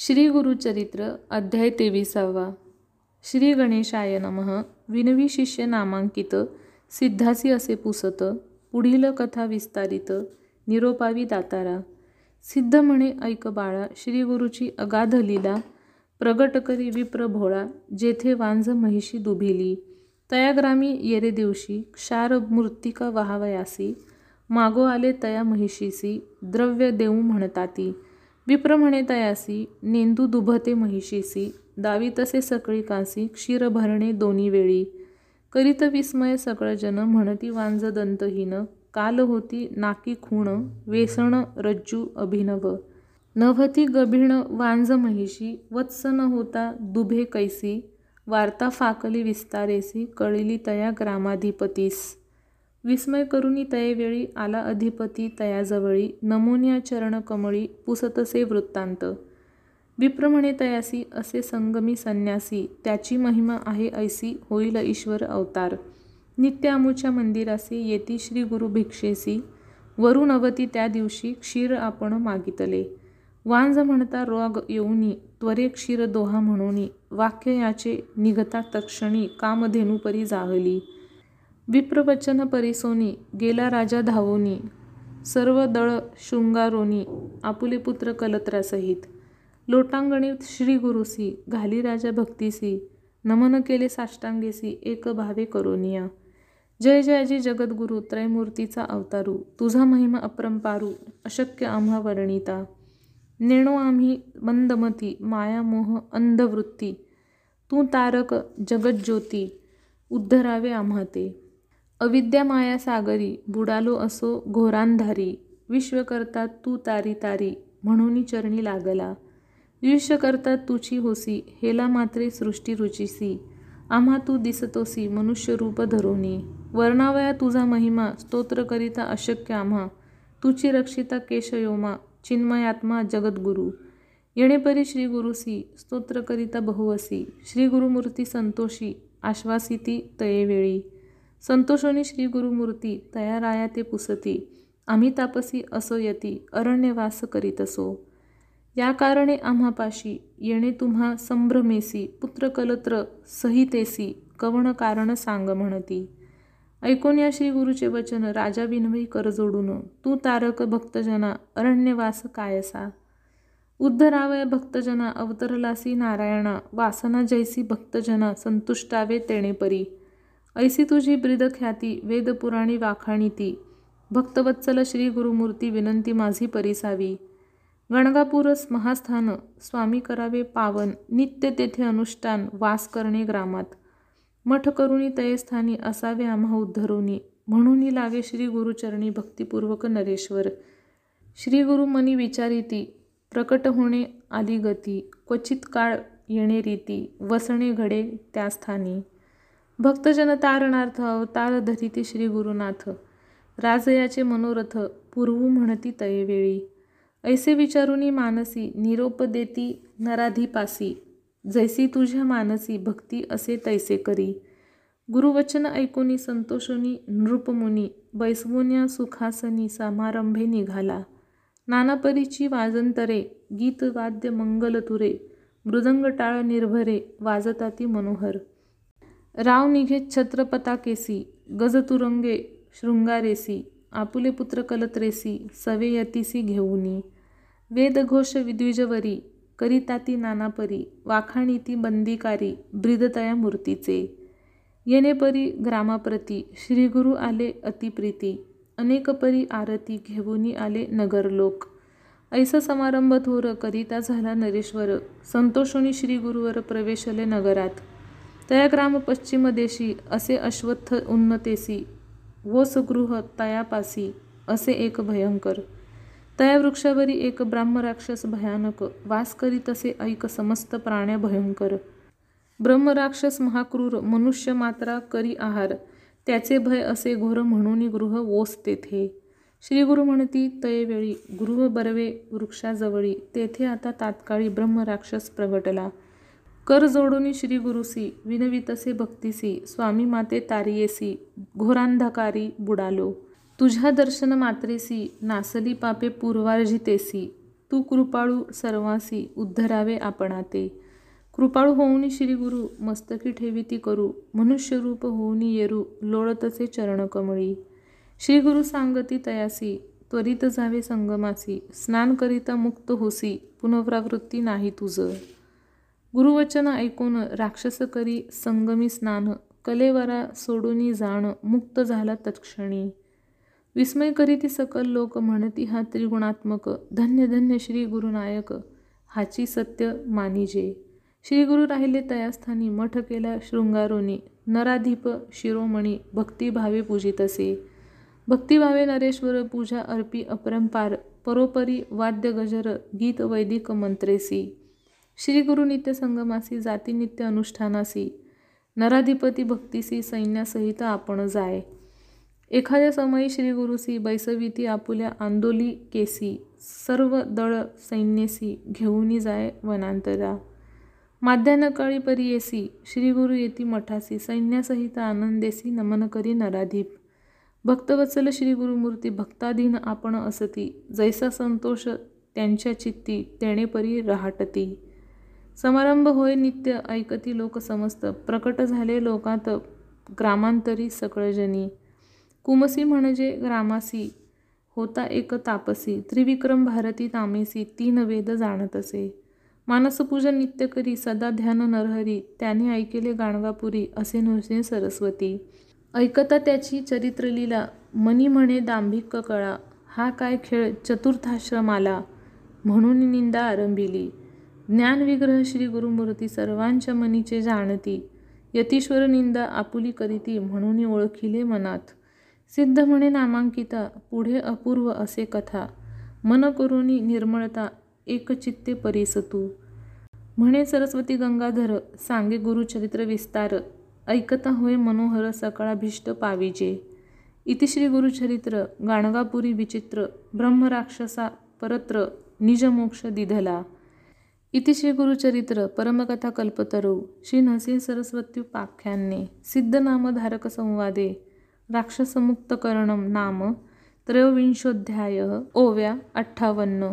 श्री गुरुचरित्र अध्याय तेविसावा. श्री गणेशाय नमः. विनवी शिष्य नामांकित सिद्धासी असे पुसत पुढील कथा विस्तारित निरोपावी दातारा. सिद्ध म्हणे ऐक बाळा श्री गुरुची अगाध लीला प्रगट करी विप्र भोळा जेथे वांझ महिषी दुभिली. तयाग्रामी येरे दिवशी क्षार मूर्तिका वहावयासी मागो आले तया महिषीसी द्रव्य देऊ म्हणताती. विप्र म्हणे तयासी नेंदू दुभते महिषीसी दावी तसे सकळी कासी क्षीर भरणे दोन्ही वेळी. करीत विस्मय सकळ जन म्हणती वांज दंतहीन काल होती नाकी खूण वेसण रज्जू अभिनव. नभती गभीण वांज महिषी वत्स न होता दुभे कैसी वार्ता फाकली विस्तारेसी कळिली तया ग्रामाधिपतीस. विस्मय करुनी तयेवेळी आला अधिपती तयाजवळी नमोन्या चरण कमळी पुसतसे वृत्तांत. विप्र म्हणे तयासी असे संगमी संन्यासी त्याची महिमा आहे ऐसी होईल ईश्वर अवतार. नित्यामुच्या मंदिरासी येती श्री गुरु भिक्षेसी. वरुण अवती त्या दिवशी क्षीर आपण मागितले. वांज म्हणता रोग येऊनी त्वरे क्षीर दोहा म्हणूनी. वाक्य याचे निघता तक्षणी कामधेनुपरी जाहली. विप्रवचन परिसोनी गेला राजा धावोनी सर्व दळ शृंगारोनी आपुले पुत्र कलत्रासहित. लोटांगणीत श्री गुरुसी घाली राजा भक्तीसी नमन केले साष्टांगेसी एक भावे करोनिया. जय जयाजी जगद्गुरु त्रयमूर्तीचा अवतारू तुझा महिमा अपरंपारू अशक्य आम्हा वर्णिता. नेणो आम्ही मंदमती मायामोह अंधवृत्ती. तू तारक जगज्योती उद्धरावे आम्हा ते. अविद्या माया सागरी बुडालो असो घोरांधारी विश्वकर्ता तू तारी तारी म्हणून चरणी लागला. विश्वकर्ता तुची होसी हेला मात्रे सृष्टी रुचीसी आम्हा तू दिसतोसी मनुष्य रूप धरोनी. वर्णावया तुझा महिमा स्तोत्र करिता अशक्य आम्हा. तुची रक्षिता केशयोमा चिन्मयात्मा जगद्गुरु. येणेपरी श्री गुरुसी स्तोत्र करिता बहुवसी. श्री गुरुमूर्ती संतोषी आश्वासिती तयेवेळी संतोषोनी श्री गुरुमूर्ती तया राया ते पुसती. आम्ही तापसी असो यती अरण्यवास करीत असो. या कारणे आम्हापाशी येणे तुम्हा संभ्रमेसी पुत्रकलत्र सहितेसी कवण कारण सांग म्हणती. ऐकून या श्री गुरुचे वचन राजा बिनवई कर जोडून तू तारक भक्तजना अरण्यवास कायसा उद्धरावय भक्तजना अवतरलासी नारायणा वासना जैसी भक्तजना संतुष्टावे तेणे परी ऐसी तुझी ब्रिदख्याती वेदपुराणी वाखाणीती भक्तवत्सल श्री गुरुमूर्ती विनंती माझी परिसावी. गणगापूरस महास्थान स्वामी करावे पावन नित्य तेथे अनुष्ठान वास करणे ग्रामात. मठ करुणी तयस्थानी असावे आम्हा उद्धरुनी म्हणून लागे श्री गुरुचरणी भक्तिपूर्वक नरेश्वर. श्री गुरु मनी विचारिती प्रकट होणे आली गती क्वचित काळ येणे रीती वसणे घडे त्या स्थानी. भक्तजन तारणार्थ अवतार धरिती श्री गुरुनाथ. राजयाचे मनोरथ पूर्वू म्हणती तयेवेळी. ऐसे विचारुनी मानसी निरोप देती नराधिपासी. जैसी तुझ्या मानसी भक्ती असे तैसे करी. गुरुवचन ऐकुनी संतोषोनी नृपमुनी बैसवोन्या सुखासनी समारंभे निघाला. नानापरीची वाजंतरे गीत वाद्य मंगलतुरे मृदंग टाळ निर्भरे वाजताती मनोहर. राव निघे छत्रपताकेसी गजतुरंगे शृंगारेसी आपुले पुत्र कलत्रेसी सवे यतीसी घेऊनी. वेदघोष विद्विजवरी करिताती नानापरी वाखाणीती बंदीकारी ब्रिदतया मूर्तीचे. येणेपरी ग्रामाप्रती श्रीगुरु आले अतिप्रीती अनेकपरी आरती घेऊनी आले नगरलोक. ऐसा समारंभ थोर करिता झाला नरेश्वर संतोषोनी श्रीगुरुवर प्रवेशले नगरात. तया ग्राम पश्चिम देशी असे अश्वत्थ उन्नतेसी वोसगृह तयापासी असे एक भयंकर. तया वृक्षावरी एक ब्राह्मराक्षस भयानक वास करीत असे ऐक समस्त प्राण्या भयंकर. ब्रह्मराक्षस महाक्रूर मनुष्य मात्रा करी आहार त्याचे भय असे घोर म्हणून गृह वोस तेथे. श्री गुरु म्हणती तयेवेळी गृह बरवे वृक्षाजवळी तेथे आता तात्काळी ब्रह्मराक्षस प्रगटला. कर जोडूनी श्री गुरुसी विनवितसे भक्तीसी स्वामी माते तारियेसी घोरांधकारी बुडालो. तुझ्या दर्शन मात्रेसी नासली पापे पूर्वार्जितेसी तू कृपाळू सर्वासी उद्धरावे आपणाते. कृपाळू होऊनी श्री गुरु मस्तकी ठेविती करू मनुष्यरूप होऊनी येरू लोळतसे चरणकमळी श्री गुरु सांगती तयासी त्वरित जावे संगमासी स्नान करिता मुक्त होसी पुनप्रावृत्ती नाही तुझं. गुरुवचन ऐकून राक्षस करी संगमी स्नान कलेवरा सोडूनी जाण मुक्त झाला तत्क्षणी. विस्मय करीती सकल लोक म्हणती हा त्रिगुणात्मक धन्य धन्य श्री गुरुनायक हाची सत्य मानिजे. श्री गुरु राहिले तयास्थानी मठ केला शृंगारोनी नराधीप शिरोमणी भक्तिभावे पूजितसे भक्तिभावे नरेश्वर पूजा अर्पी अपरंपार परोपरी वाद्य गजर गीत वैदिक मंत्रेसी. श्री गुरु नित्य संगमासी जाती नित्य अनुष्ठानासी नराधिपती भक्तीसी सैन्यासहित आपण जाय. एखाद्या समयी श्री गुरुसी बैसविती आपुल्या आंदोली केसी सर्व दळ सैन्यसी घेऊनी जाय वनांतरा. माध्यानकाळी परी येसी श्री गुरु येती मठासी सैन्यासहित आनंदेसी नमन करी नराधीप. भक्तवत्सल श्री गुरुमूर्ती भक्ताधीन आपण असती जैसा संतोष त्यांच्या चित्ती तेणे परी रहाटती. समारंभ होय नित्य ऐकती लोक समस्त. प्रकट झाले लोकात ग्रामांतरी सकळजनी. कुमसी म्हणजे ग्रामासी होता एक तापसी. त्रिविक्रम भारती तामेसी तीन वेद जाणत असे मानसपूजन नित्य करी सदा ध्यान नरहरी. त्याने ऐकेले गाणगापुरी असे नृसिंह सरस्वती. ऐकता त्याची चरित्रलीला मनी म्हणे दांभिक कळा. हा काय खेळ चतुर्थाश्रमाला? म्हणून निंदा आरंभिली. ज्ञानविग्रह श्री गुरुमूर्ती सर्वांच्या मनीचे जाणती. यतीश्वर निंदा आपुली करीती म्हणून ओळखिले मनात. सिद्ध म्हणे नामांकिता पुढे अपूर्व असे कथा. मन करुणी निर्मळता एकचित्ते परिसतू. म्हणे सरस्वती गंगाधर सांगे गुरुचरित्र विस्तार. ऐकता होय मनोहर सकाळाभीष्ट पाविजे. इति श्री गुरुचरित्र गाणगापुरी विचित्र ब्रह्मराक्षसा परत्र निजमोक्ष दिधला. इति श्री गुरुचरित्र परमकथा कल्पतरू श्री नरसिंह सरस्वत्युपाख्याने सिद्धनामधारक संवादे राक्षसमुक्तकरणं नाम त्रयोविंशोऽध्यायः ओव्या अठ्ठावन्न.